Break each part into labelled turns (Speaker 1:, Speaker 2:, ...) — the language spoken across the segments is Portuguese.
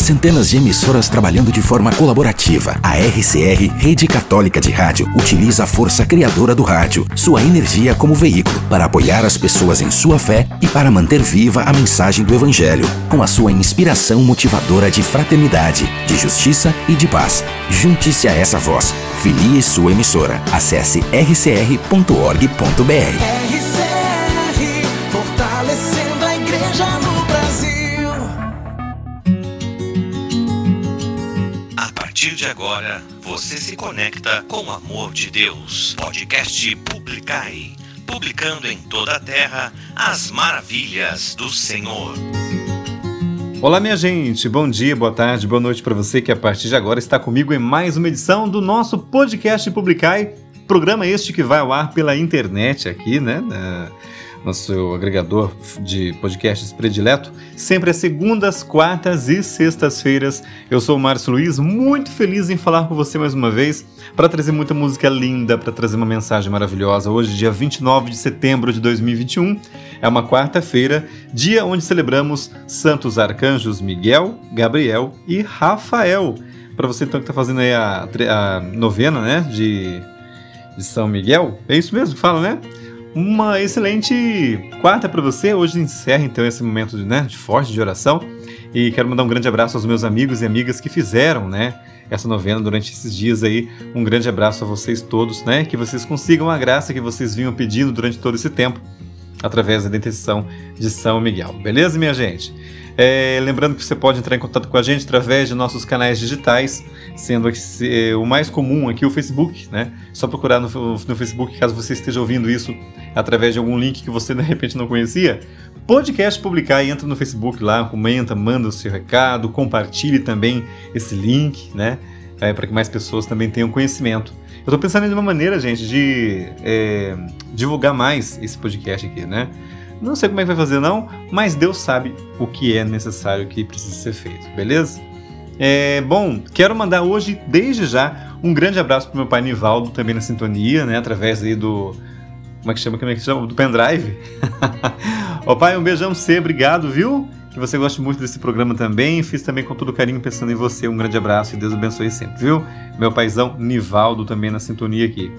Speaker 1: Centenas de emissoras trabalhando de forma colaborativa. A RCR, Rede Católica de Rádio, utiliza a força criadora do rádio, sua energia como veículo, para apoiar as pessoas em sua fé e para manter viva a mensagem do Evangelho, com a sua inspiração motivadora de fraternidade, de justiça e de paz. Junte-se a essa voz. Filie sua emissora. Acesse rcr.org.br.
Speaker 2: de agora, você se conecta com o amor de Deus. Podcast Publicai. Publicando em toda a terra as maravilhas do Senhor.
Speaker 3: Olá, minha gente. Bom dia, boa tarde, boa noite para você que a partir de agora está comigo em mais uma edição do nosso podcast Publicai. Programa este que vai ao ar pela internet aqui, né? Nosso agregador de podcasts predileto, sempre às segundas, quartas e sextas-feiras. Eu sou o Márcio Luiz, muito feliz em falar com você mais uma vez para trazer muita música linda, para trazer uma mensagem maravilhosa. Hoje, dia 29 de setembro de 2021, é uma quarta-feira, dia onde celebramos santos arcanjos Miguel, Gabriel e Rafael. Para você então que está fazendo aí a, a novena, né, de, de São Miguel, é isso mesmo que fala, né? Uma excelente quarta para você. Hoje encerra então esse momento de, né, de forte de oração. E quero mandar um grande abraço aos meus amigos e amigas que fizeram, né, essa novena durante esses dias aí. Um grande abraço a vocês todos, né, que vocês consigam a graça que vocês vinham pedindo durante todo esse tempo através da intercessão de São Miguel. Beleza, minha gente? É, lembrando que você pode entrar em contato com a gente através de nossos canais digitais, sendo é, o mais comum aqui o Facebook, né? Só procurar no, no, Facebook caso você esteja ouvindo isso através de algum link que você de repente não conhecia. Podcast publicar e entra no Facebook lá, comenta, manda o seu recado, compartilhe também esse link, né? É, para que mais pessoas também tenham conhecimento. Eu estou pensando em uma maneira, gente, de é, divulgar mais esse podcast aqui, né? Não sei como é que vai fazer não, mas Deus sabe o que é necessário que precisa ser feito, beleza? É, bom, quero mandar hoje, desde já, um grande abraço para meu pai Nivaldo, também na sintonia, né? Através aí do. Como é que chama? Como é que chama? Do pendrive. Ô pai, um beijão você, obrigado, viu? Que você goste muito desse programa também. Fiz também com todo carinho pensando em você. Um grande abraço e Deus abençoe sempre, viu? Meu paizão Nivaldo também na sintonia aqui.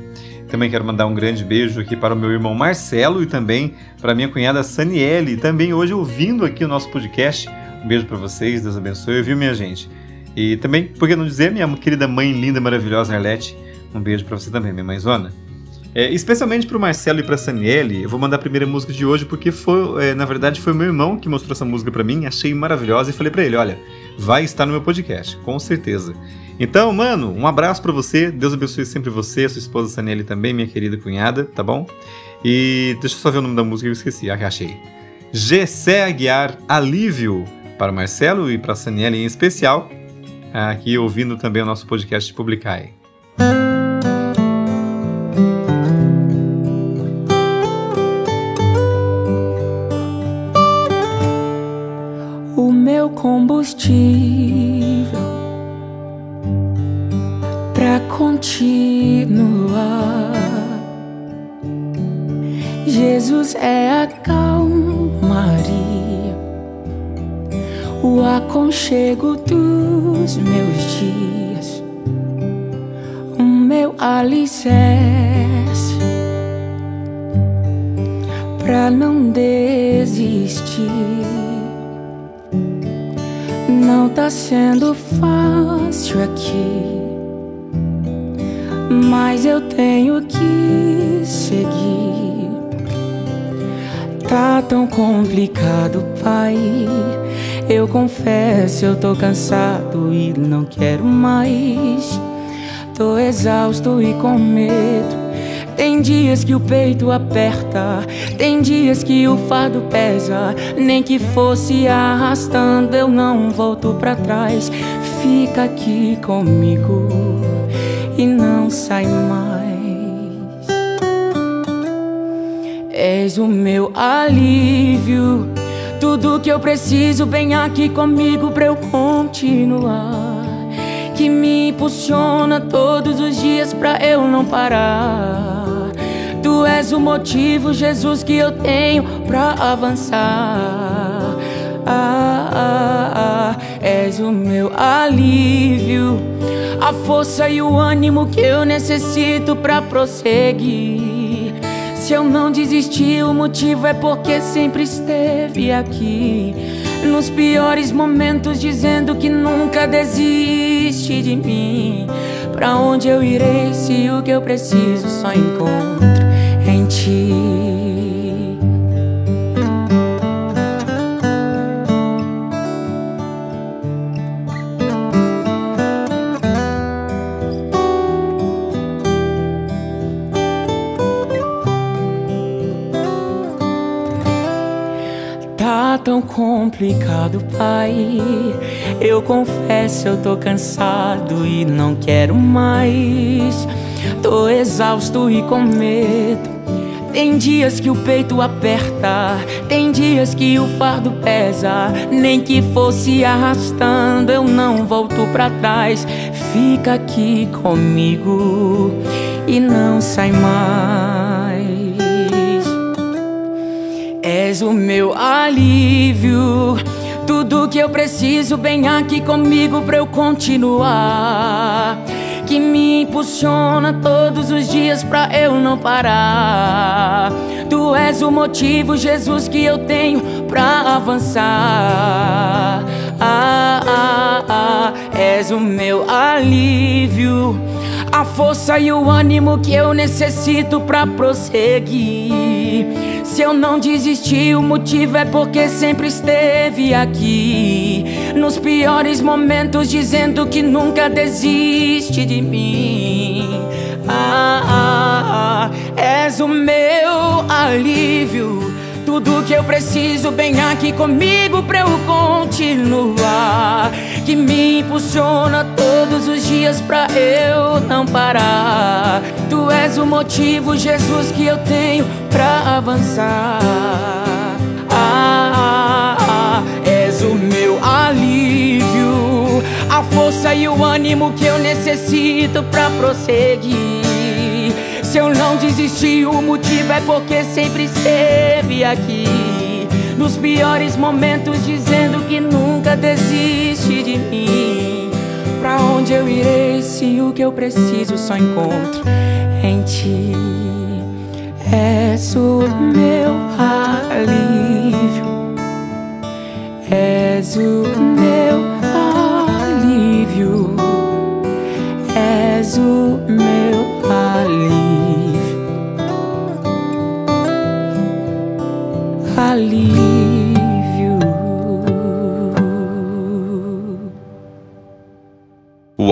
Speaker 3: Também quero mandar um grande beijo aqui para o meu irmão Marcelo e também para minha cunhada Saniele, também hoje ouvindo aqui o nosso podcast. Um beijo para vocês, Deus abençoe, viu, minha gente? E também, por que não dizer, minha querida mãe linda, maravilhosa Arlete, um beijo para você também, minha mãezona. É, especialmente para o Marcelo e para a Saniele, eu vou mandar a primeira música de hoje porque foi, é, na verdade, foi meu irmão que mostrou essa música para mim, achei maravilhosa e falei para ele, olha, vai estar no meu podcast, com certeza. Então, mano, um abraço para você. Deus abençoe sempre você, sua esposa Sanelli também, minha querida cunhada, tá bom? E deixa eu só ver o nome da música que eu esqueci. Ah, achei. Gessé Aguiar, Alívio, para Marcelo e para Sanelli em especial, aqui ouvindo também o nosso podcast Publicai.
Speaker 4: O meu combustível continuar. Jesus é a calmaria, o aconchego dos meus dias, o meu alicerce pra não desistir. Não tá sendo fácil aqui mas eu tenho que seguir. Tá tão complicado, pai. Eu confesso, eu tô cansado e não quero mais. Tô exausto e com medo. Tem dias que o peito aperta, tem dias que o fardo pesa. Nem que fosse arrastando, eu não volto pra trás. Fica aqui comigo e não sai mais. És o meu alívio, tudo que eu preciso, vem aqui comigo pra eu continuar. Que me impulsiona todos os dias pra eu não parar. Tu és o motivo, Jesus, que eu tenho pra avançar. Ah, ah, ah. És o meu alívio, a força e o ânimo que eu necessito para prosseguir. Se eu não desisti, o motivo é porque sempre esteve aqui. Nos piores momentos, dizendo que nunca desiste de mim. Pra onde eu irei se o que eu preciso só encontro em ti? Tão complicado, pai. Eu confesso, eu tô cansado e não quero mais. Tô exausto e com medo. Tem dias que o peito aperta, tem dias que o fardo pesa. Nem que fosse arrastando, eu não volto pra trás. Fica aqui comigo e não sai mais. És o meu alívio. Tudo que eu preciso, bem aqui comigo pra eu continuar. Que me impulsiona todos os dias pra eu não parar. Tu és o motivo, Jesus, que eu tenho pra avançar. Ah, ah, ah, és o meu alívio. A força e o ânimo que eu necessito pra prosseguir. Se eu não desisti, o motivo é porque sempre esteve aqui. Nos piores momentos, dizendo que nunca desiste de mim. Ah, ah, ah, és o meu alívio. Tudo que eu preciso, bem aqui comigo pra eu continuar. Que me impulsiona todos os dias pra eu não parar. Tu és o motivo, Jesus, que eu tenho pra avançar. Ah, ah, ah, és o meu alívio, a força e o ânimo que eu necessito pra prosseguir. Se eu não desisti, o motivo é porque sempre esteve aqui. Nos piores momentos, dizendo desiste de mim. Pra onde eu irei se o que eu preciso só encontro em ti? És o meu alívio, és o meu alívio, és o meu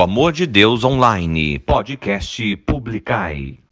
Speaker 2: Amor de Deus Online, podcast Publicai.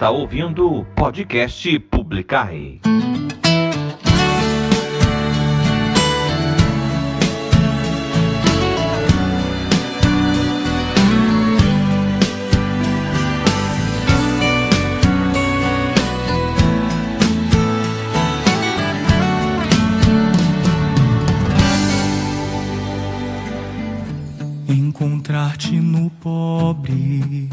Speaker 2: Está ouvindo o podcast Publicai.
Speaker 5: Encontrar-te no pobre,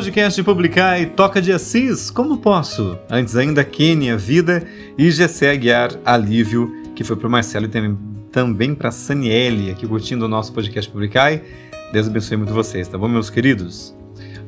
Speaker 3: podcast Publicar e Toca de Assis, como posso? Antes ainda, Quênia, Vida e Gessé Aguiar, Alívio, que foi para o Marcelo e também, também para Saniele, aqui curtindo o nosso podcast Publicar. Deus abençoe muito vocês, tá bom, meus queridos?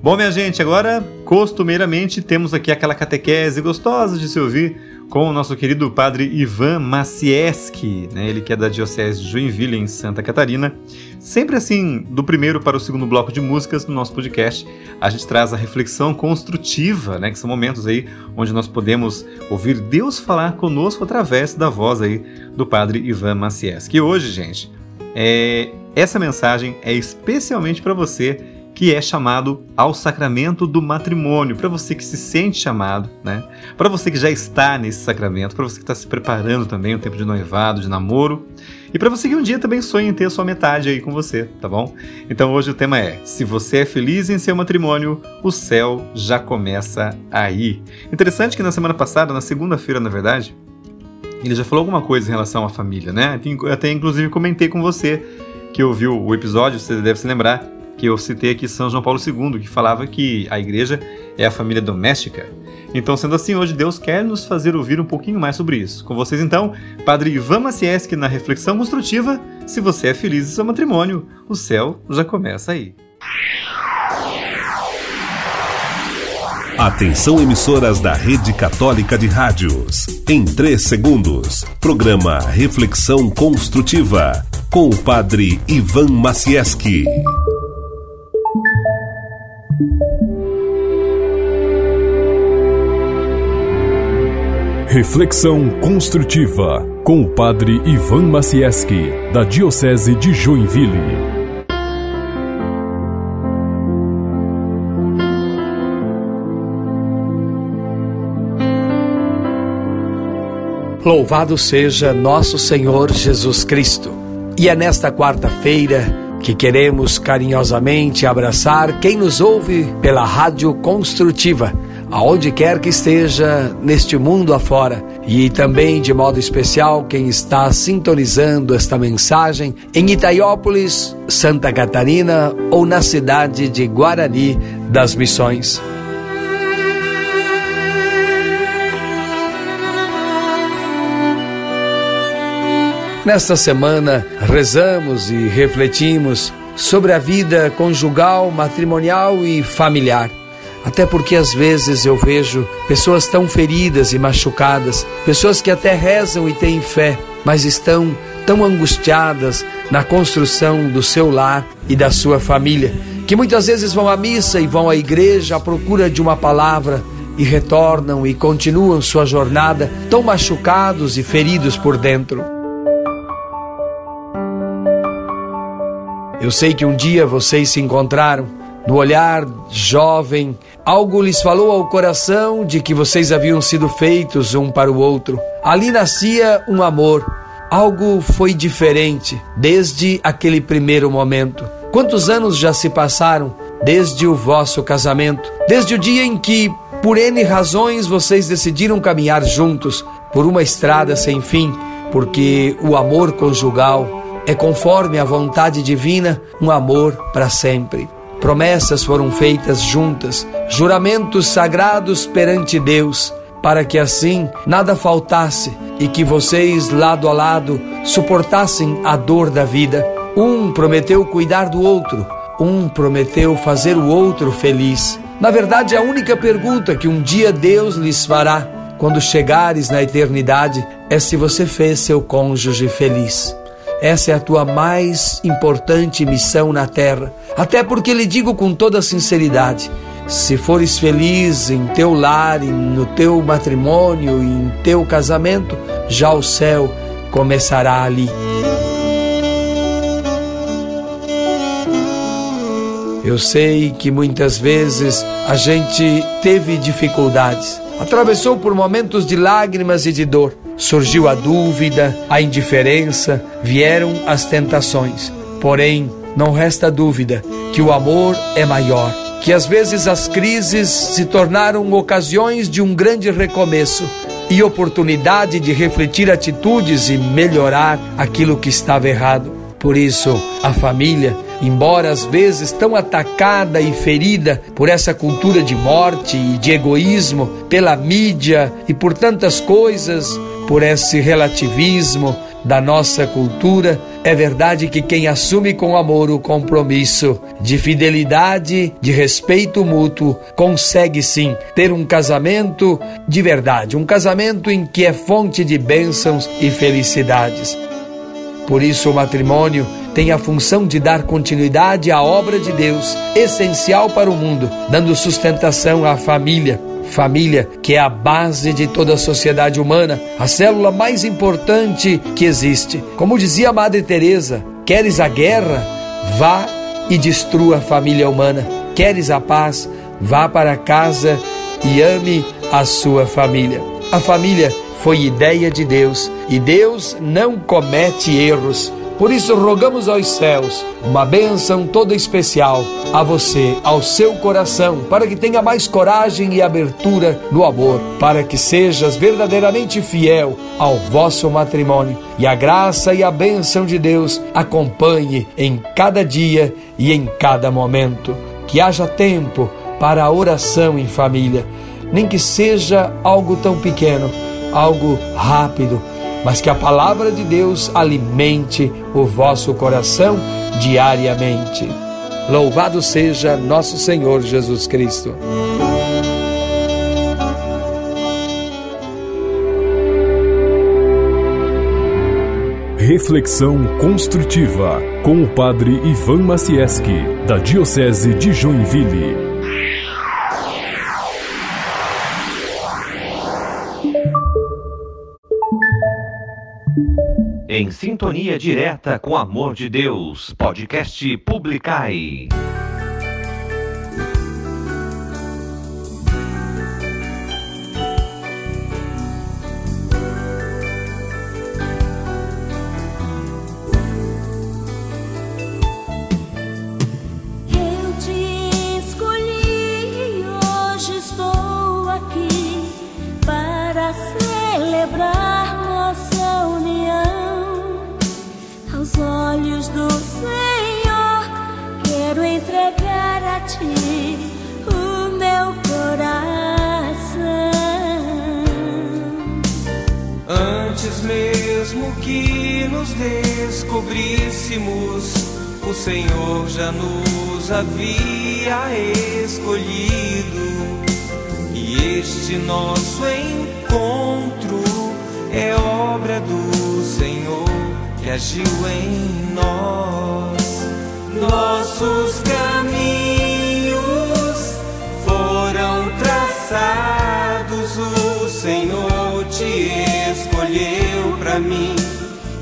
Speaker 3: Bom, minha gente, agora, costumeiramente, temos aqui aquela catequese gostosa de se ouvir com o nosso querido padre Ivan Macieski, né? ele que é da Diocese de Joinville, em Santa Catarina. Sempre assim, do primeiro para o segundo bloco de músicas no nosso podcast, a gente traz a reflexão construtiva, né? que são momentos aí onde nós podemos ouvir Deus falar conosco através da voz aí do padre Ivan Macieski. E hoje, gente, é... essa mensagem é especialmente para você que é chamado ao sacramento do matrimônio, para você que se sente chamado, né? Para você que já está nesse sacramento, para você que está se preparando também o tempo de noivado, de namoro, e para você que um dia também sonha em ter a sua metade aí com você, tá bom? Então hoje o tema é: se você é feliz em seu matrimônio, o céu já começa aí. Interessante que na semana passada, na segunda-feira, na verdade, ele já falou alguma coisa em relação à família, né? Eu até inclusive comentei com você que ouviu o episódio, você deve se lembrar, que eu citei aqui São João Paulo II, que falava que a igreja é a família doméstica. Então, sendo assim, hoje Deus quer nos fazer ouvir um pouquinho mais sobre isso. Com vocês, então, Padre Ivan Macieski na Reflexão Construtiva. Se você é feliz em seu matrimônio, o céu já começa aí.
Speaker 6: Atenção emissoras da Rede Católica de Rádios. Em 3 segundos, programa Reflexão Construtiva com o Padre Ivan Macieski. Reflexão construtiva com o Padre Ivan Macieski, da Diocese de Joinville.
Speaker 7: Louvado seja nosso Senhor Jesus Cristo. E é nesta quarta-feira que queremos carinhosamente abraçar quem nos ouve pela Rádio Construtiva aonde quer que esteja neste mundo afora. E também, de modo especial, quem está sintonizando esta mensagem em Itaiópolis, Santa Catarina ou na cidade de Guarani das Missões. Nesta semana, rezamos e refletimos sobre a vida conjugal, matrimonial e familiar. Até porque às vezes eu vejo pessoas tão feridas e machucadas, pessoas que até rezam e têm fé, mas estão tão angustiadas na construção do seu lar e da sua família, que muitas vezes vão à missa e vão à igreja à procura de uma palavra e retornam e continuam sua jornada tão machucados e feridos por dentro. Eu sei que um dia vocês se encontraram no olhar jovem, algo lhes falou ao coração de que vocês haviam sido feitos um para o outro. Ali nascia um amor. Algo foi diferente desde aquele primeiro momento. Quantos anos já se passaram desde o vosso casamento? Desde o dia em que, por N razões, vocês decidiram caminhar juntos por uma estrada sem fim, porque o amor conjugal é conforme a vontade divina, um amor para sempre. Promessas foram feitas juntas, juramentos sagrados perante Deus, para que assim nada faltasse e que vocês, lado a lado, suportassem a dor da vida. Um prometeu cuidar do outro, um prometeu fazer o outro feliz. Na verdade, a única pergunta que um dia Deus lhes fará quando chegares na eternidade é se você fez seu cônjuge feliz. Essa é a tua mais importante missão na terra. Até porque lhe digo com toda sinceridade: se fores feliz em teu lar, no teu matrimônio, em teu casamento, já o céu começará ali. Eu sei que muitas vezes a gente teve dificuldades, atravessou por momentos de lágrimas e de dor. Surgiu a dúvida, a indiferença, vieram as tentações. Porém, não resta dúvida que o amor é maior, que às vezes as crises se tornaram ocasiões de um grande recomeço e oportunidade de refletir atitudes e melhorar aquilo que estava errado. Por isso, a família embora às vezes tão atacada e ferida por essa cultura de morte e de egoísmo, pela mídia e por tantas coisas, por esse relativismo da nossa cultura, é verdade que quem assume com amor o compromisso de fidelidade, de respeito mútuo, consegue sim ter um casamento de verdade, um casamento em que é fonte de bênçãos e felicidades. Por isso, o matrimônio tem a função de dar continuidade à obra de Deus, essencial para o mundo, dando sustentação à família família, que é a base de toda a sociedade humana, a célula mais importante que existe. Como dizia a Madre Teresa, queres a guerra? Vá e destrua a família humana. Queres a paz? Vá para casa e ame a sua família. A família foi ideia de Deus e Deus não comete erros. Por isso, rogamos aos céus uma bênção toda especial a você, ao seu coração, para que tenha mais coragem e abertura no amor, para que sejas verdadeiramente fiel ao vosso matrimônio e a graça e a bênção de Deus acompanhe em cada dia e em cada momento. Que haja tempo para a oração em família, nem que seja algo tão pequeno, algo rápido mas que a palavra de Deus alimente o vosso coração diariamente. Louvado seja nosso Senhor Jesus Cristo.
Speaker 6: Reflexão construtiva com o Padre Ivan Macieski, da Diocese de Joinville.
Speaker 8: Sintonia direta com o amor de Deus, podcast Publicai.
Speaker 9: Mesmo que nos descobríssemos, o Senhor já nos havia escolhido. E este nosso encontro é obra do Senhor que agiu em nós. Nossos caminhos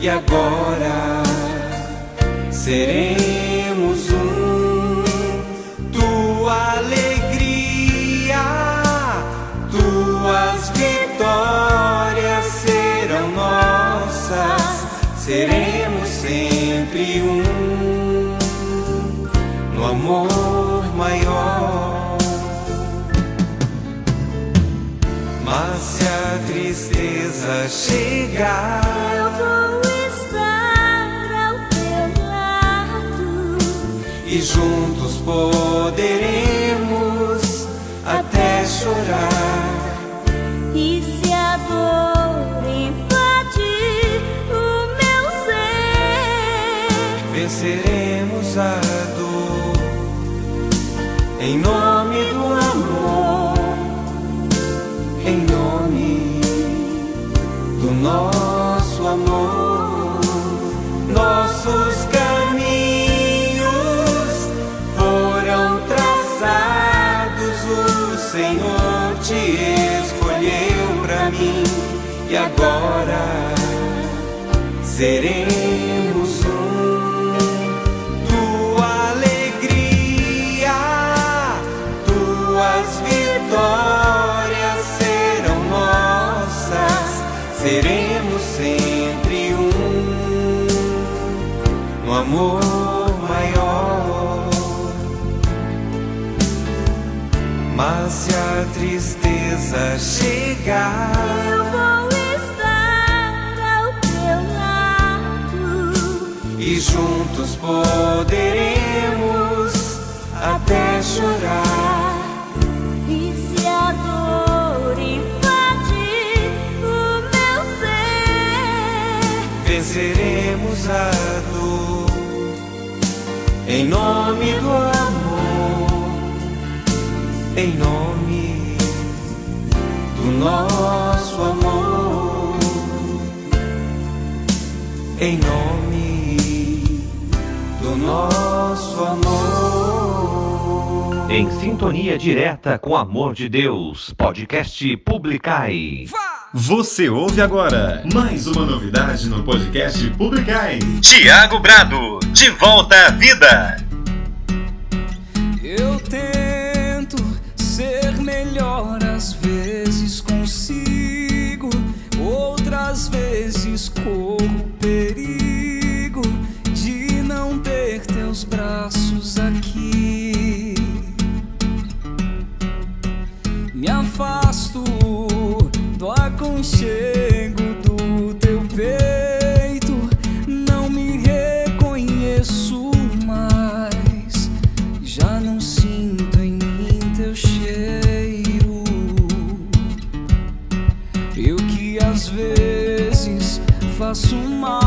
Speaker 9: e agora seremos um. Tua alegria, tuas vitórias serão nossas, seremos sempre um no amor maior. Mas se a tristeza chegar, juntos poderemos até chorar. Seremos um. Tua alegria, tuas vitórias serão nossas, seremos sempre um no amor maior. Mas se a tristeza chegar,
Speaker 10: nome do amor, em nome do nosso amor, em nome do nosso amor.
Speaker 2: Em sintonia direta com Amor de Deus, podcast Publicai.
Speaker 3: Você ouve agora mais uma novidade no podcast Publicai.
Speaker 2: Tiago Brado, de volta à vida.
Speaker 10: às vezes corro perigo de não ter teus braços aqui. Me afasto do aconchego. faço mal.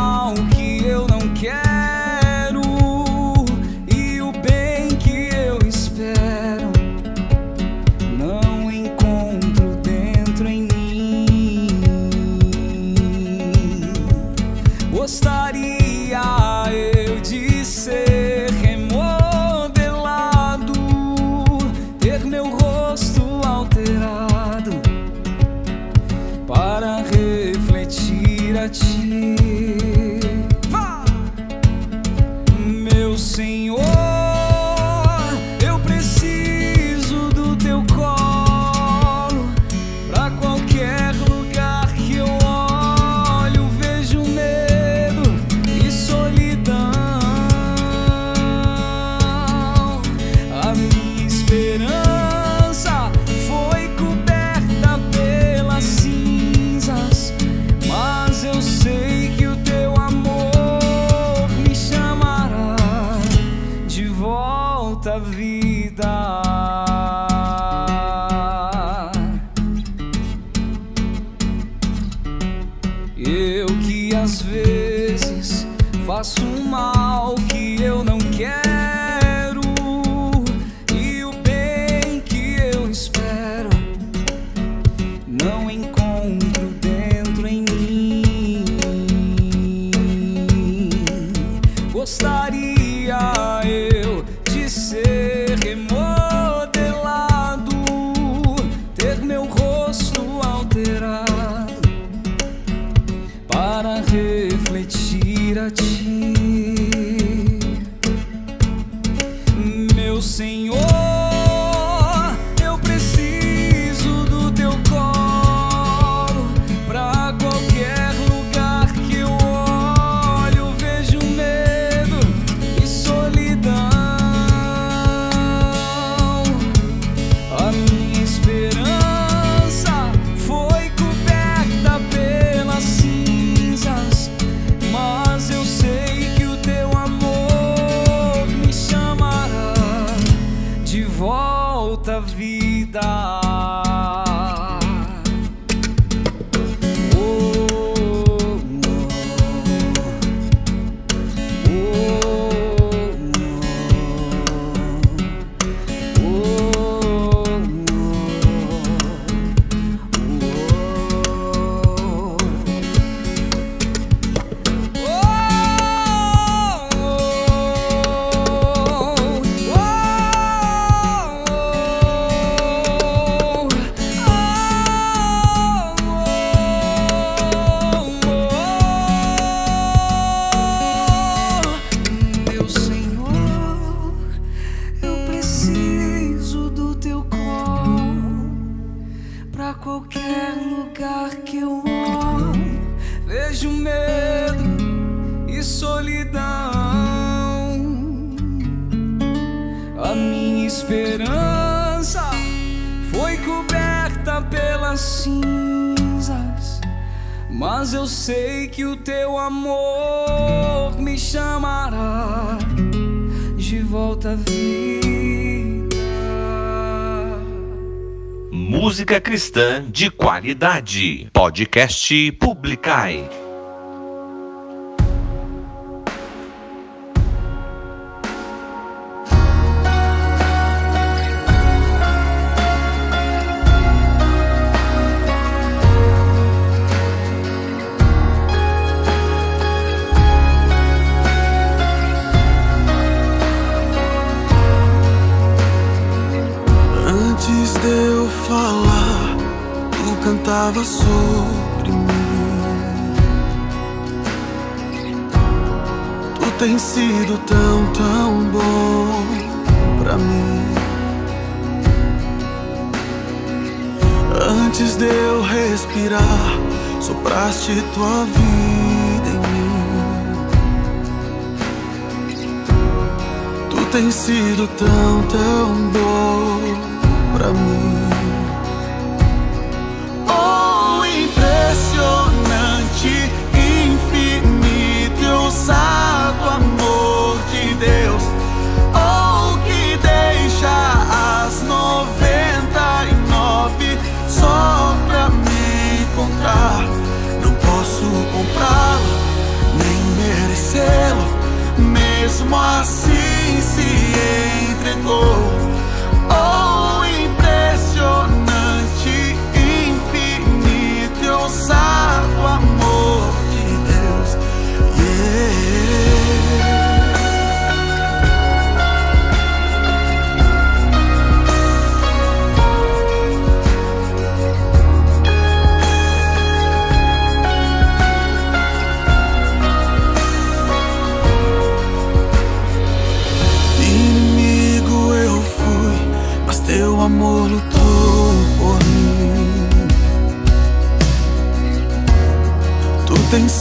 Speaker 10: Eu que às vezes faço mal. Sei que o teu amor me chamará de volta à vida.
Speaker 2: Música cristã de qualidade. Podcast Publicai.
Speaker 11: Cantava sobre mim. Tu tens sido tão, tão bom pra mim. Antes de eu respirar, sopraste tua vida em mim. Tu tens sido tão, tão bom pra mim. Impressionante, infinito e ousado amor de Deus. Oh, que deixa as noventa e nove só pra me encontrar. Não posso comprá-lo, nem merecê-lo. Mesmo assim se entregou.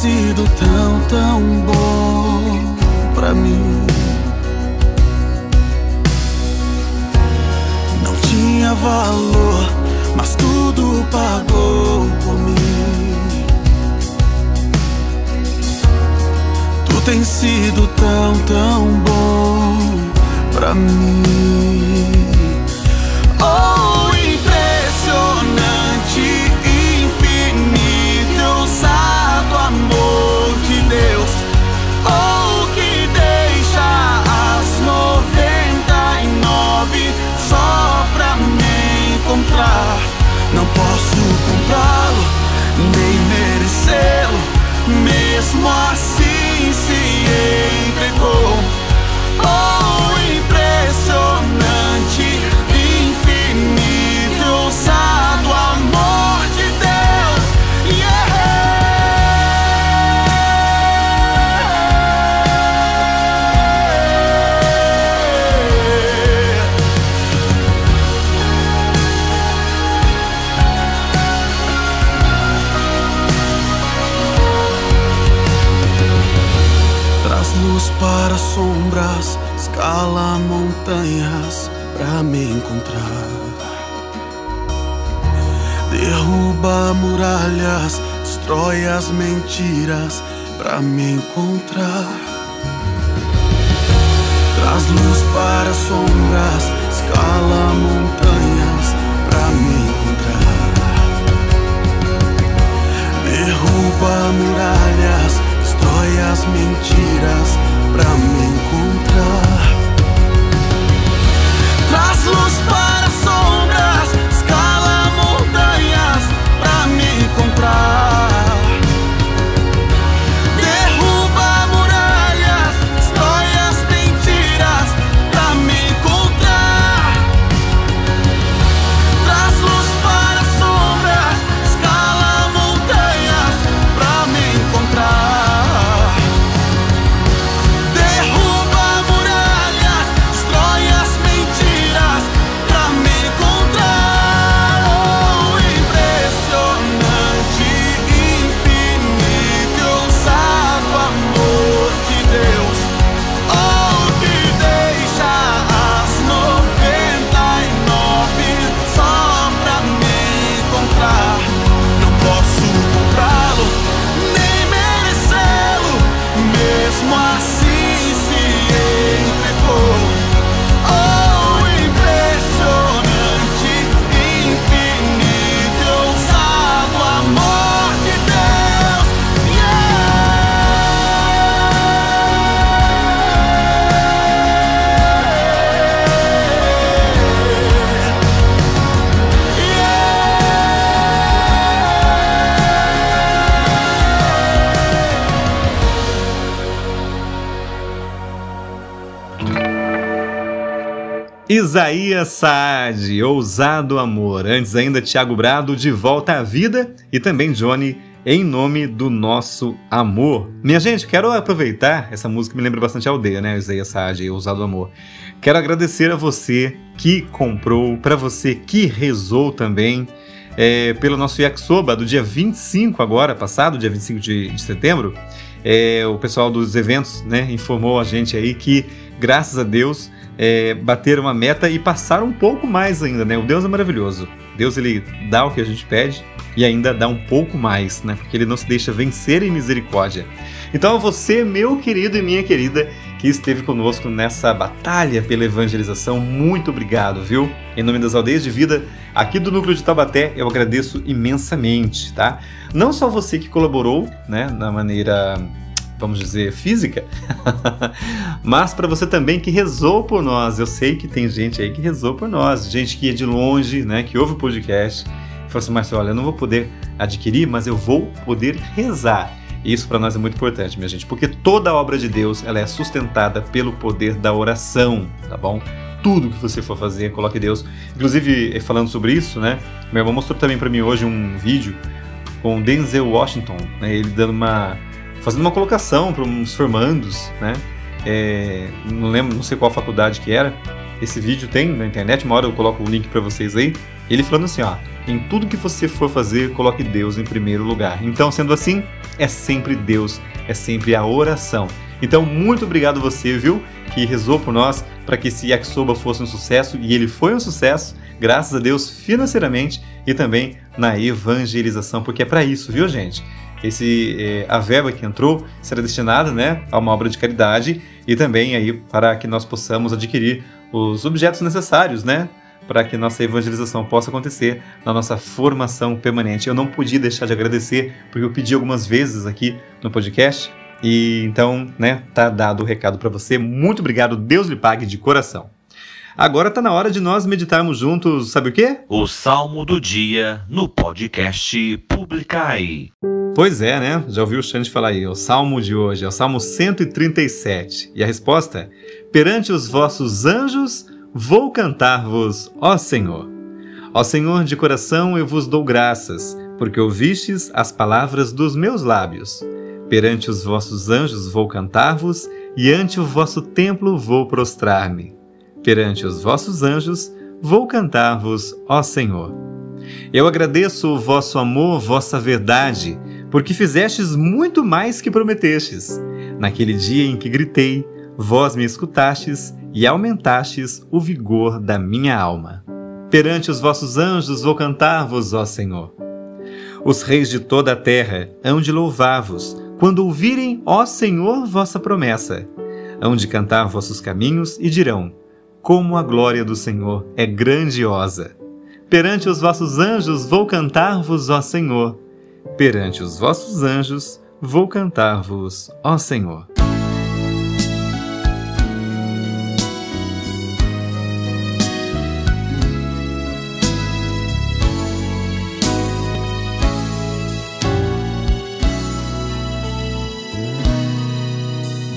Speaker 11: Sido tão, tão bom pra mim. Não tinha valor, mas tudo pagou por mim. Tu tens sido tão, tão bom pra mim. Oh, Mesmo destrói as mentiras pra me encontrar. Traz luz para sombras, escala montanhas pra me encontrar. Derruba muralhas, destrói as mentiras pra me encontrar. Traz luz para sombras,
Speaker 3: Isaías Saad, Ousado Amor. Antes ainda, Tiago Brado, De Volta à Vida. E também Johnny, Em Nome do Nosso Amor. Minha gente, quero aproveitar, essa música me lembra bastante a aldeia, né? Isaías Saad, Ousado Amor. Quero agradecer a você que comprou, para você que rezou também. É, pelo nosso Yakisoba do dia 25 agora, passado, dia 25 de, de setembro, é, o pessoal dos eventos né, informou a gente aí que, graças a Deus, é, bateram uma meta e passaram um pouco mais ainda, né? O Deus é maravilhoso. Deus ele dá o que a gente pede e ainda dá um pouco mais, né? Porque ele não se deixa vencer em misericórdia. Então, você, meu querido e minha querida, que esteve conosco nessa batalha pela evangelização, muito obrigado, viu? Em nome das aldeias de vida aqui do núcleo de Taubaté, eu agradeço imensamente, tá? Não só você que colaborou, né, na maneira vamos dizer, física, mas para você também que rezou por nós. Eu sei que tem gente aí que rezou por nós, gente que é de longe, né, que ouve o podcast, e falou assim, Marcelo, olha, eu não vou poder adquirir, mas eu vou poder rezar. Isso para nós é muito importante, minha gente, porque toda obra de Deus ela é sustentada pelo poder da oração, tá bom? Tudo que você for fazer, coloque Deus. Inclusive, falando sobre isso, né? Meu irmão mostrou também para mim hoje um vídeo com Denzel Washington, né, ele dando uma fazendo uma colocação para uns formandos, né? É, não lembro, não sei qual faculdade que era. Esse vídeo tem na internet, uma hora eu coloco o link para vocês aí. Ele falando assim, ó, em tudo que você for fazer, coloque Deus em primeiro lugar. Então, sendo assim, é sempre Deus, é sempre a oração. Então, muito obrigado você, viu, que rezou por nós para que esse yakisoba fosse um sucesso e ele foi um sucesso, graças a Deus financeiramente e também na evangelização, porque é para isso, viu, gente? Esse eh, a verba que entrou será destinada né, a uma obra de caridade e também aí para que nós possamos adquirir os objetos necessários, né, para que nossa evangelização possa acontecer na nossa formação permanente. Eu não podia deixar de agradecer porque eu pedi algumas vezes aqui no podcast e então, né, tá dado o recado para você. Muito obrigado, Deus lhe pague de coração. Agora tá na hora de nós meditarmos juntos, sabe o quê?
Speaker 2: O Salmo do Dia no podcast Publicai.
Speaker 3: Pois é, né? Já ouviu o Xande falar aí, o salmo de hoje é o salmo 137. E a resposta é: Perante os vossos anjos vou cantar-vos, ó Senhor. Ó Senhor, de coração eu vos dou graças, porque ouvistes as palavras dos meus lábios. Perante os vossos anjos vou cantar-vos, e ante o vosso templo vou prostrar-me. Perante os vossos anjos vou cantar-vos, ó Senhor. Eu agradeço o vosso amor, vossa verdade, porque fizestes muito mais que prometestes. Naquele dia em que gritei, vós me escutastes e aumentastes o vigor da minha alma. Perante os vossos anjos vou cantar-vos, ó Senhor. Os reis de toda a terra hão de louvar-vos, quando ouvirem, ó Senhor, vossa promessa. Hão de cantar vossos caminhos e dirão: Como a glória do Senhor é grandiosa! Perante os vossos anjos vou cantar-vos, ó Senhor. Perante os vossos anjos vou cantar-vos, ó Senhor.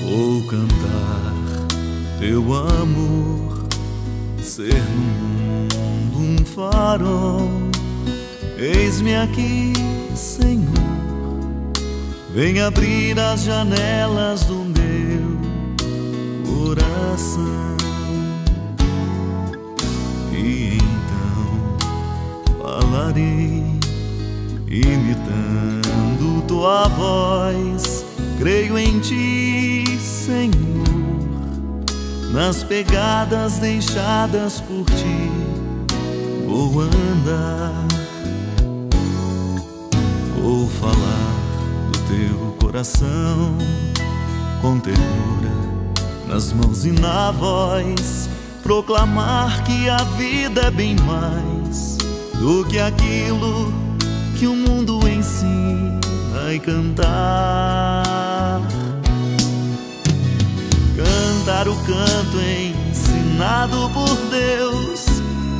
Speaker 12: Vou cantar teu amor, ser no mundo um farol. Eis-me aqui, Senhor, vem abrir as janelas do meu coração. E então falarei, imitando tua voz. Creio em ti, Senhor, nas pegadas deixadas por ti. Vou andar, vou falar do teu coração com ternura nas mãos e na voz. Proclamar que a vida é bem mais do que aquilo que o mundo ensina e cantar. Cantar o canto ensinado por Deus,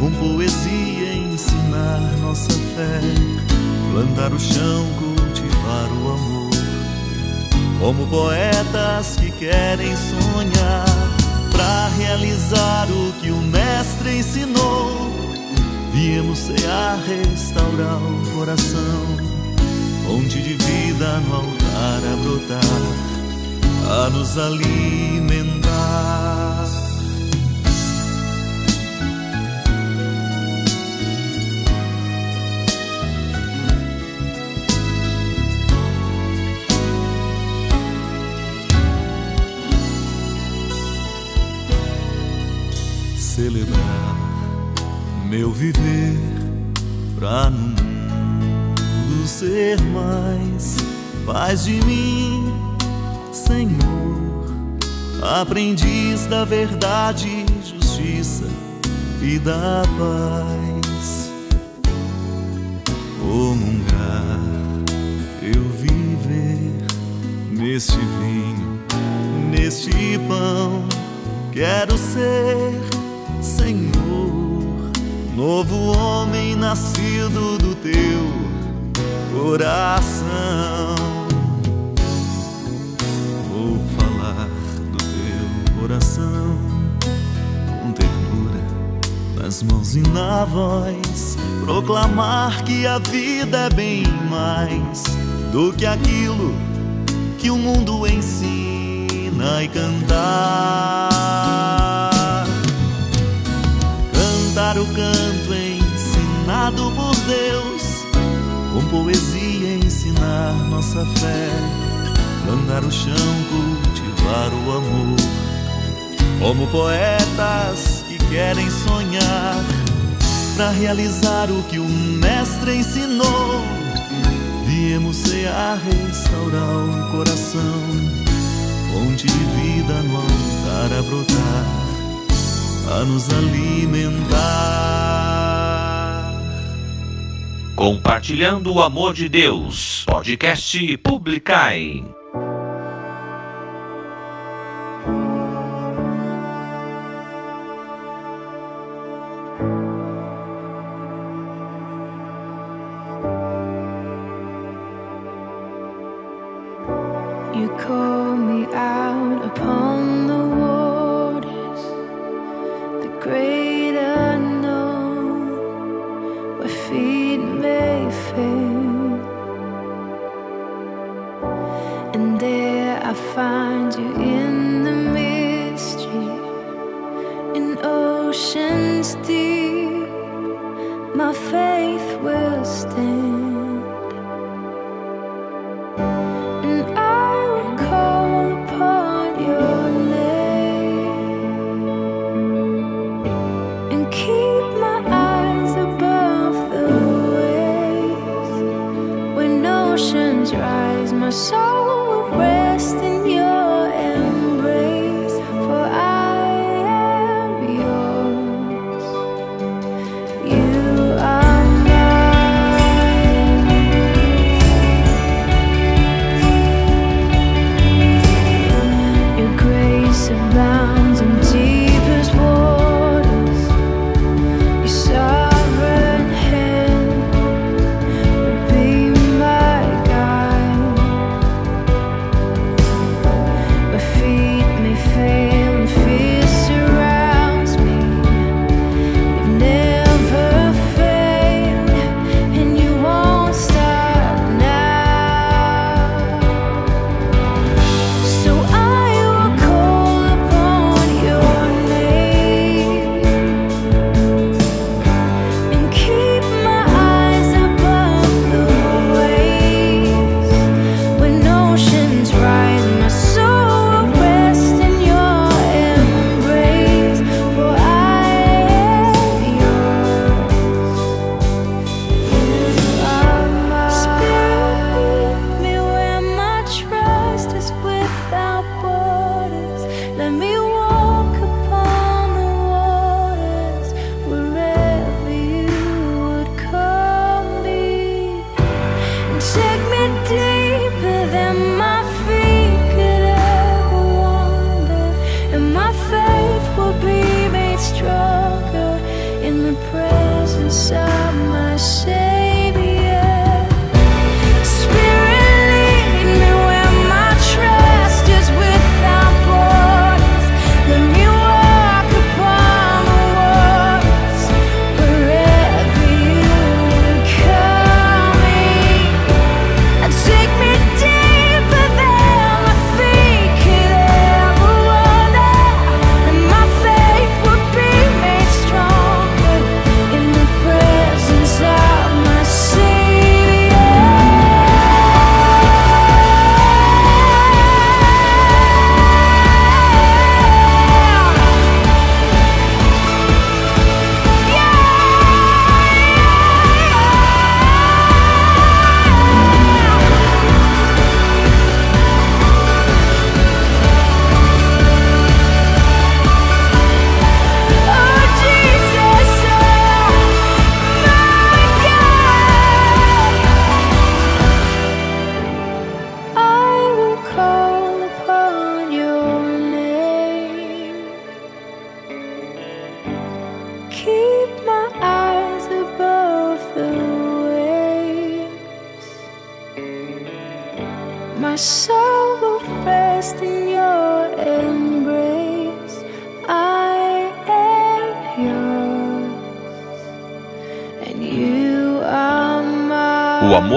Speaker 12: com poesia ensinar nossa fé. Plantar o chão, cultivar o amor, como poetas que querem sonhar. para realizar o que o Mestre ensinou. Viemos cear, restaurar o coração, fonte de vida no altar a brotar, a nos alimentar. celebrar meu viver pra no mundo ser mais faz de mim Senhor aprendiz da verdade justiça e da paz comungar eu viver neste vinho neste pão quero ser Senhor, novo homem nascido do teu coração. Coração com ternura nas mãos e na voz, proclamar que a vida é bem mais do que aquilo que o mundo ensina e cantar. cantar o canto ensinado por Deus, com poesia ensinar nossa fé, andar o chão, cultivar o amor, como poetas que querem sonhar, para realizar o que o Mestre ensinou. Viemos cear, restaurar o coração, fonte de vida no altar a brotar a nos alimentar.
Speaker 4: Compartilhando o amor de Deus. Podcast Publicai.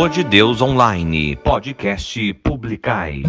Speaker 2: de Deus Online, podcast Publicai.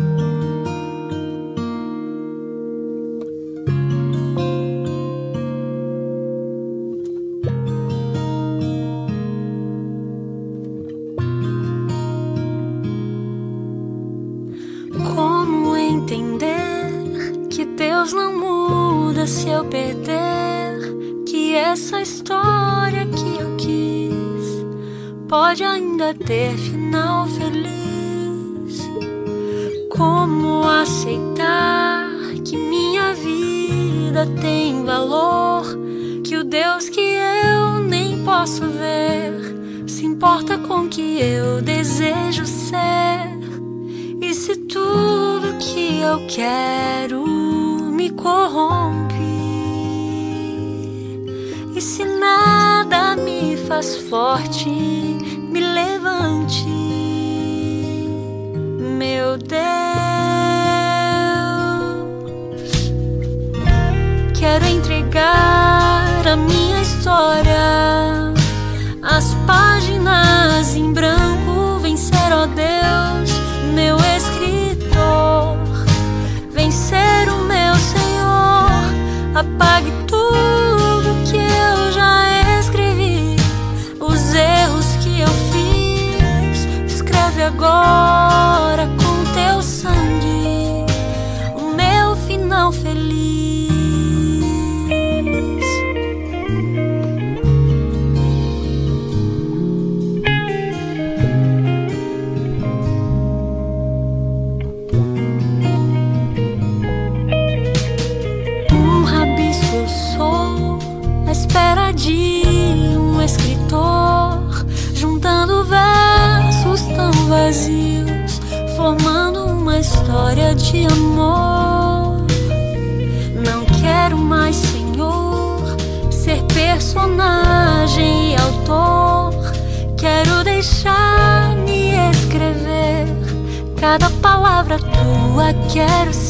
Speaker 8: quiero ser.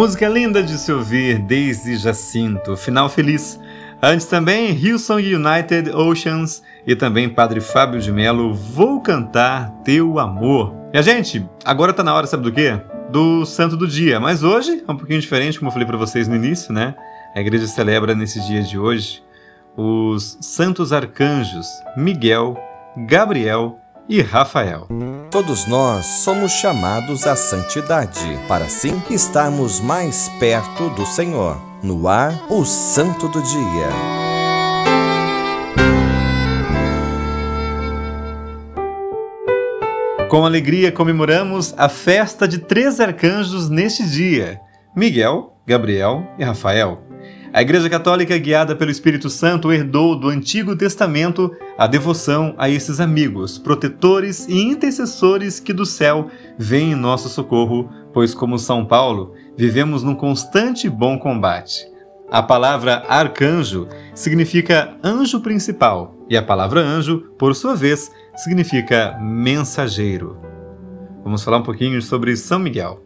Speaker 3: Música linda de se ouvir, Daisy Jacinto. Final feliz. Antes também, Hillsong United Oceans e também Padre Fábio de Mello, Vou Cantar Teu Amor. E a gente, agora tá na hora, sabe do quê? Do Santo do Dia. Mas hoje é um pouquinho diferente, como eu falei para vocês no início, né? A igreja celebra nesse dia de hoje os santos arcanjos Miguel, Gabriel e Rafael.
Speaker 13: Todos nós somos chamados à santidade, para assim estarmos mais perto do Senhor. No ar, o Santo do Dia.
Speaker 3: Com alegria comemoramos a festa de três arcanjos neste dia: Miguel, Gabriel e Rafael. A Igreja Católica, guiada pelo Espírito Santo, herdou do Antigo Testamento a devoção a esses amigos, protetores e intercessores que do céu vêm em nosso socorro, pois, como São Paulo, vivemos num constante bom combate. A palavra arcanjo significa anjo principal, e a palavra anjo, por sua vez, significa mensageiro. Vamos falar um pouquinho sobre São Miguel.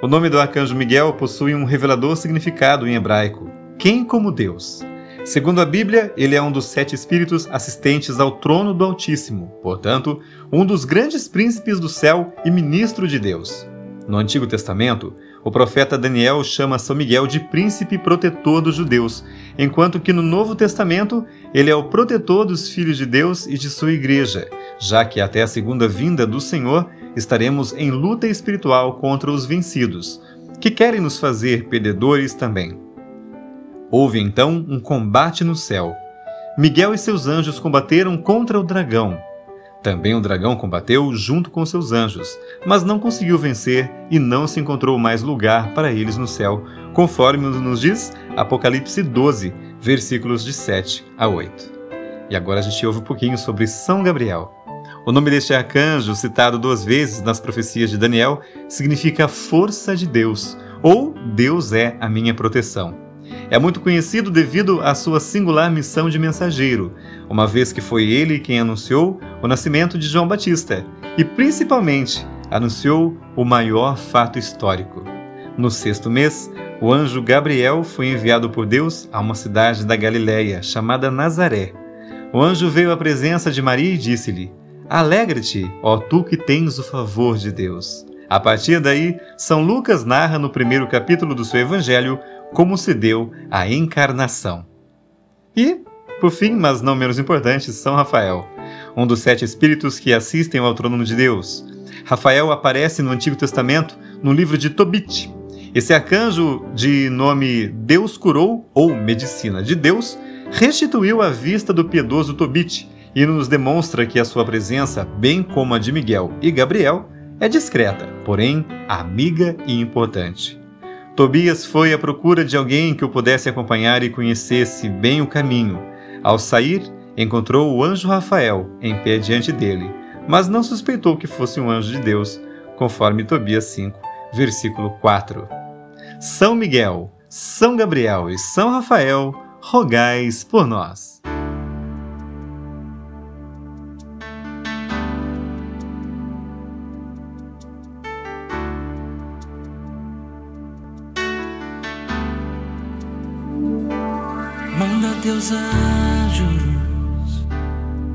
Speaker 3: O nome do arcanjo Miguel possui um revelador significado em hebraico. Quem como Deus? Segundo a Bíblia, ele é um dos sete espíritos assistentes ao trono do Altíssimo, portanto, um dos grandes príncipes do céu e ministro de Deus. No Antigo Testamento, o profeta Daniel chama São Miguel de príncipe protetor dos judeus, enquanto que no Novo Testamento ele é o protetor dos filhos de Deus e de sua igreja, já que até a segunda vinda do Senhor estaremos em luta espiritual contra os vencidos, que querem nos fazer perdedores também. Houve então um combate no céu. Miguel e seus anjos combateram contra o dragão. Também o dragão combateu junto com seus anjos, mas não conseguiu vencer e não se encontrou mais lugar para eles no céu, conforme nos diz Apocalipse 12, versículos de 7 a 8. E agora a gente ouve um pouquinho sobre São Gabriel. O nome deste arcanjo, citado duas vezes nas profecias de Daniel, significa força de Deus, ou Deus é a minha proteção. É muito conhecido devido à sua singular missão de mensageiro, uma vez que foi ele quem anunciou o nascimento de João Batista e, principalmente, anunciou o maior fato histórico. No sexto mês, o anjo Gabriel foi enviado por Deus a uma cidade da Galiléia chamada Nazaré. O anjo veio à presença de Maria e disse-lhe: Alegra-te, ó tu que tens o favor de Deus. A partir daí, São Lucas narra no primeiro capítulo do seu evangelho como se deu a encarnação. E, por fim, mas não menos importante, São Rafael, um dos sete espíritos que assistem ao trono de Deus. Rafael aparece no Antigo Testamento no livro de Tobit. Esse arcanjo de nome Deus curou ou medicina de Deus restituiu a vista do piedoso Tobit e nos demonstra que a sua presença, bem como a de Miguel e Gabriel, é discreta, porém amiga e importante. Tobias foi à procura de alguém que o pudesse acompanhar e conhecesse bem o caminho. Ao sair, encontrou o anjo Rafael em pé diante dele, mas não suspeitou que fosse um anjo de Deus, conforme Tobias 5, versículo 4. São Miguel, São Gabriel e São Rafael, rogais por nós.
Speaker 14: Teus anjos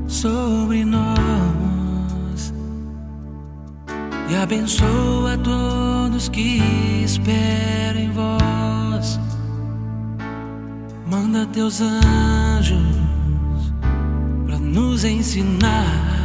Speaker 14: sobre nós e abençoa todos que esperam em vós. Manda teus anjos para nos ensinar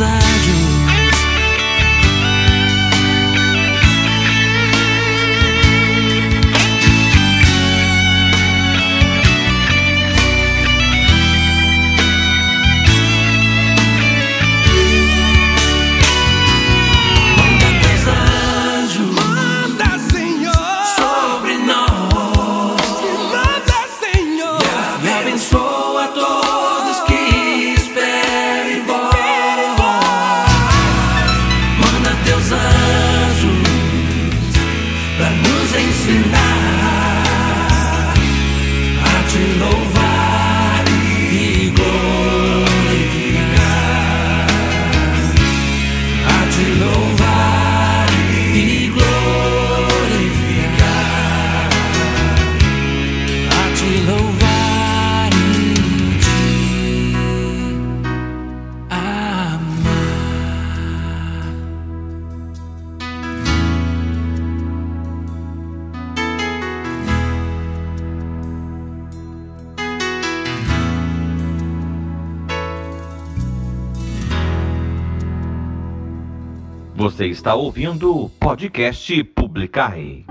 Speaker 14: Manda
Speaker 4: está ouvindo o podcast Publicai.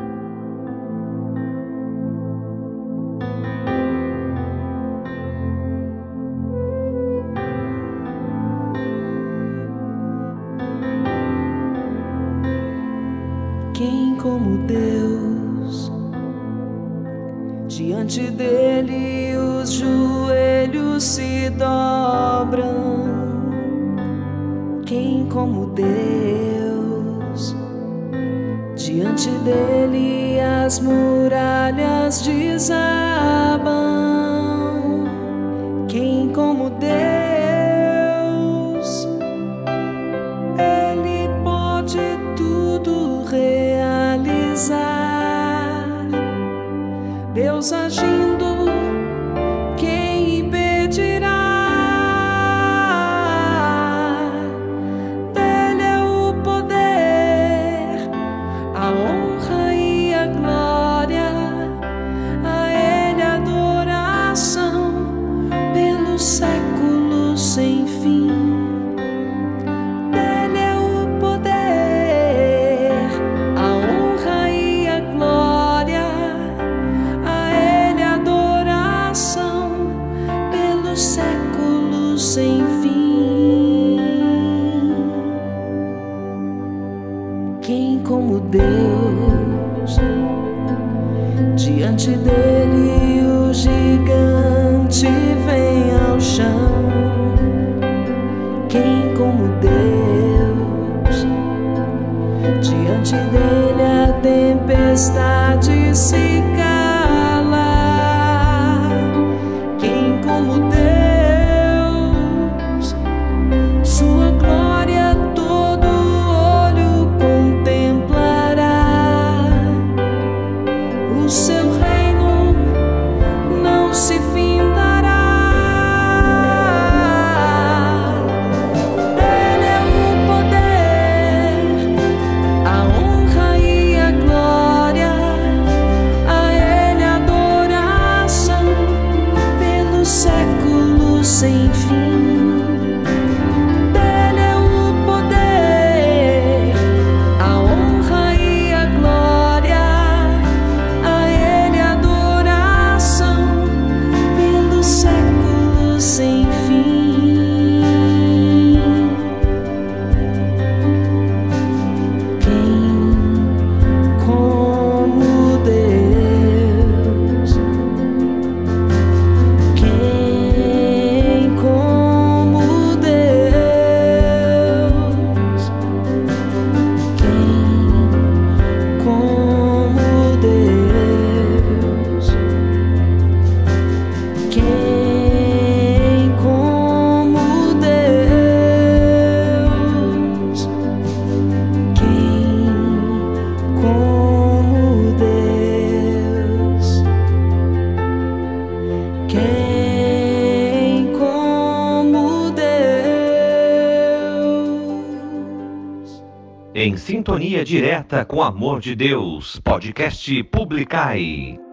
Speaker 15: Em sintonia direta com o amor de Deus. Podcast Publicai.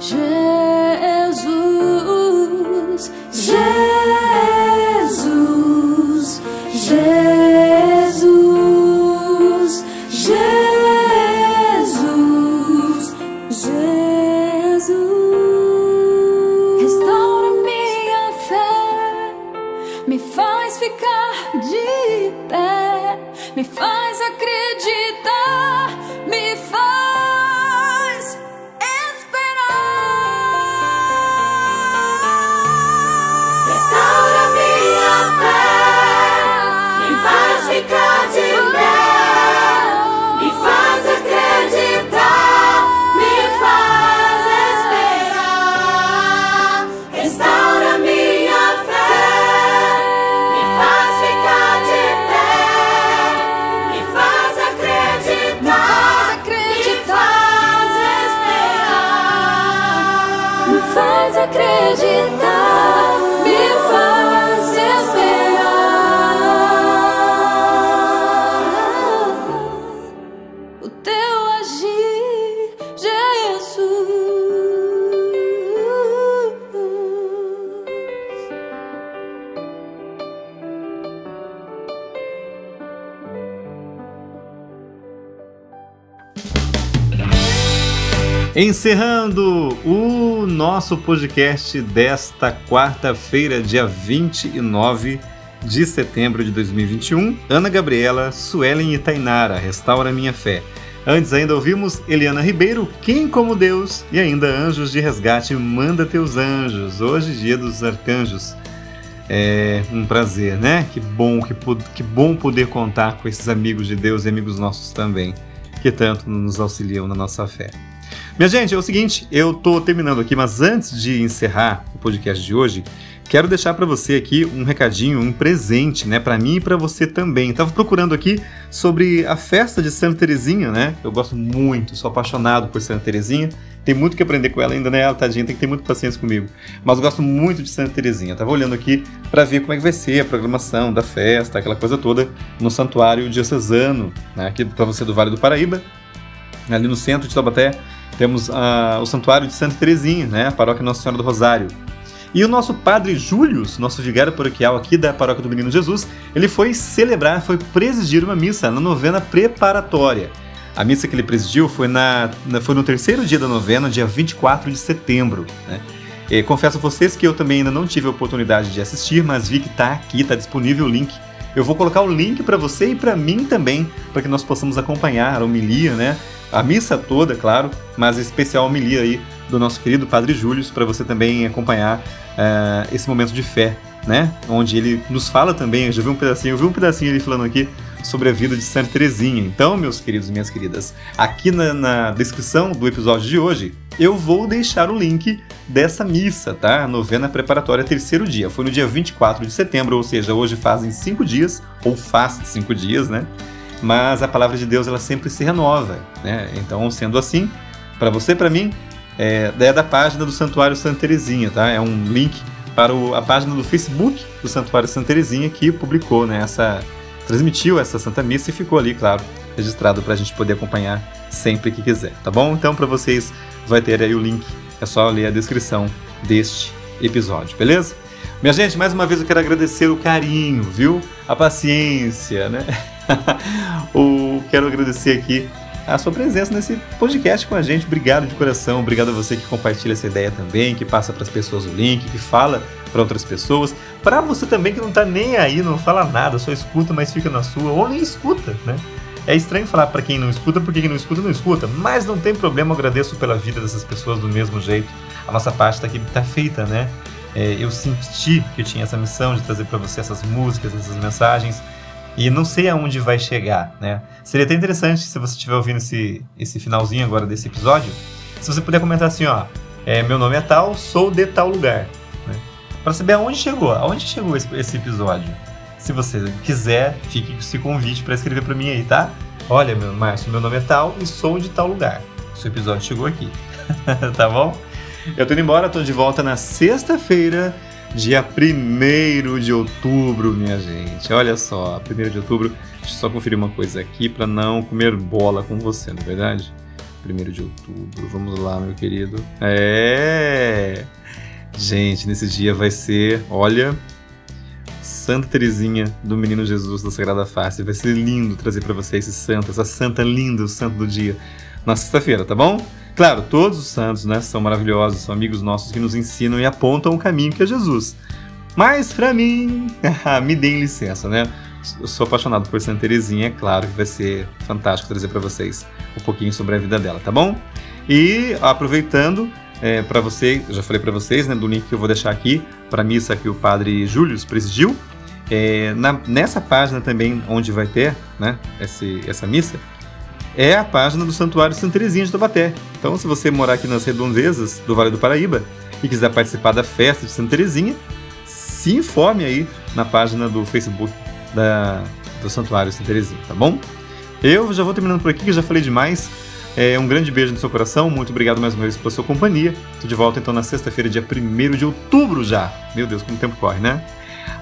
Speaker 8: Jesus,
Speaker 3: Encerrando o nosso podcast desta quarta-feira, dia 29 de setembro de 2021. Ana Gabriela, Suelen e Tainara, Restaura Minha Fé. Antes ainda ouvimos Eliana Ribeiro, Quem como Deus, e ainda Anjos de Resgate, Manda Teus Anjos. Hoje, dia dos arcanjos. É um prazer, né? Que bom, que, que bom poder contar com esses amigos de Deus e amigos nossos também, que tanto nos auxiliam na nossa fé. Minha gente, é o seguinte, eu tô terminando aqui, mas antes de encerrar o podcast de hoje, quero deixar para você aqui um recadinho, um presente, né, para mim e para você também. Tava procurando aqui sobre a festa de Santa Terezinha, né? Eu gosto muito, sou apaixonado por Santa Terezinha. Tem muito que aprender com ela ainda, né? Ela, tadinha, tem que ter muita paciência comigo. Mas gosto muito de Santa Terezinha. Tava olhando aqui para ver como é que vai ser a programação da festa, aquela coisa toda, no Santuário Diocesano, né? Aqui para você do Vale do Paraíba, ali no centro de Taubaté, temos ah, o Santuário de Santa Terezinha, né? A paróquia Nossa Senhora do Rosário. E o nosso padre Július, nosso vigário paroquial aqui da Paróquia do Menino Jesus, ele foi celebrar, foi presidir uma missa na novena preparatória. A missa que ele presidiu foi, na, foi no terceiro dia da novena, dia 24 de setembro. Né? E confesso a vocês que eu também ainda não tive a oportunidade de assistir, mas vi que tá aqui, tá disponível o link. Eu vou colocar o link para você e para mim também, para que nós possamos acompanhar a homilia, né? A missa toda, claro, mas especial a homilia aí do nosso querido Padre Júlio, para você também acompanhar uh, esse momento de fé, né? Onde ele nos fala também, eu já vi um pedacinho, eu vi um pedacinho ele falando aqui sobre a vida de Santa Teresinha. Então, meus queridos e minhas queridas, aqui na, na descrição do episódio de hoje, eu vou deixar o link dessa missa, tá? Novena preparatória, terceiro dia. Foi no dia 24 de setembro, ou seja, hoje fazem cinco dias, ou faz cinco dias, né? Mas a palavra de Deus, ela sempre se renova, né? Então, sendo assim, para você para mim, é, é da página do Santuário Santa Teresinha, tá? É um link para o, a página do Facebook do Santuário Santa Teresinha que publicou, né, essa, transmitiu essa Santa Missa e ficou ali, claro, registrado para a gente poder acompanhar sempre que quiser, tá bom? Então, para vocês, vai ter aí o link, é só ler a descrição deste episódio, beleza? Minha gente, mais uma vez eu quero agradecer o carinho, viu? A paciência, né? o, quero agradecer aqui a sua presença nesse podcast com a gente. Obrigado de coração, obrigado a você que compartilha essa ideia também, que passa para as pessoas o link, que fala para outras pessoas. Para você também que não tá nem aí, não fala nada, só escuta, mas fica na sua, ou nem escuta, né? É estranho falar para quem não escuta, porque quem não escuta não escuta, mas não tem problema, eu agradeço pela vida dessas pessoas do mesmo jeito. A nossa parte tá aqui tá feita, né? É, eu senti que eu tinha essa missão de trazer para você essas músicas, essas mensagens, e não sei aonde vai chegar, né? Seria até interessante se você estiver ouvindo esse, esse finalzinho agora desse episódio, se você puder comentar assim, ó, é, meu nome é tal, sou de tal lugar para saber aonde chegou, aonde chegou esse, esse, episódio. Se você quiser, fique com esse convite para escrever para mim aí, tá? Olha, meu Márcio, meu nome é tal e sou de tal lugar. Seu episódio chegou aqui, tá bom? Eu tô indo embora, tô de volta na sexta-feira, dia 1 de outubro, minha gente. Olha só, 1 de outubro. Deixa eu só conferir uma coisa aqui para não comer bola com você, não é verdade? 1 de outubro, vamos lá, meu querido. É! Gente, nesse dia vai ser, olha, Santa Teresinha do Menino Jesus da Sagrada Face. Vai ser lindo trazer para vocês esse santo, essa santa linda, o santo do dia, na sexta-feira, tá bom? Claro, todos os santos, né, são maravilhosos, são amigos nossos que nos ensinam e apontam o caminho que é Jesus. Mas para mim, me deem licença, né? Eu sou apaixonado por Santa Teresinha, é claro que vai ser fantástico trazer para vocês um pouquinho sobre a vida dela, tá bom? E aproveitando, é, para você, já falei para vocês, né, do link que eu vou deixar aqui para a missa que o padre Júlio presidiu. É, na, nessa página também, onde vai ter né, esse, essa missa, é a página do Santuário Santa Teresinha de Taubaté. Então, se você morar aqui nas redondezas do Vale do Paraíba e quiser participar da festa de Santa Teresinha, se informe aí na página do Facebook da, do Santuário Santa Teresinha, tá bom? Eu já vou terminando por aqui, que já falei demais. É, um grande beijo no seu coração, muito obrigado mais uma vez pela sua companhia. Tô de volta então na sexta-feira, dia 1 de outubro já. Meu Deus, como o tempo corre, né?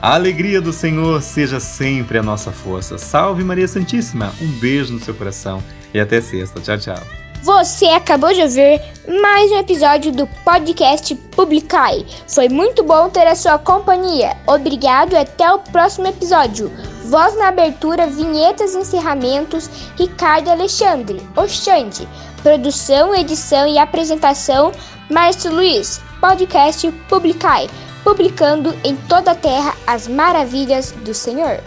Speaker 3: A alegria do Senhor seja sempre a nossa força. Salve Maria Santíssima, um beijo no seu coração e até sexta. Tchau, tchau.
Speaker 16: Você acabou de ouvir mais um episódio do podcast Publicai. Foi muito bom ter a sua companhia. Obrigado e até o próximo episódio. Voz na abertura, vinhetas e encerramentos, Ricardo Alexandre, Oxande. Produção, edição e apresentação, Márcio Luiz. Podcast Publicai, publicando em toda a terra as maravilhas do Senhor.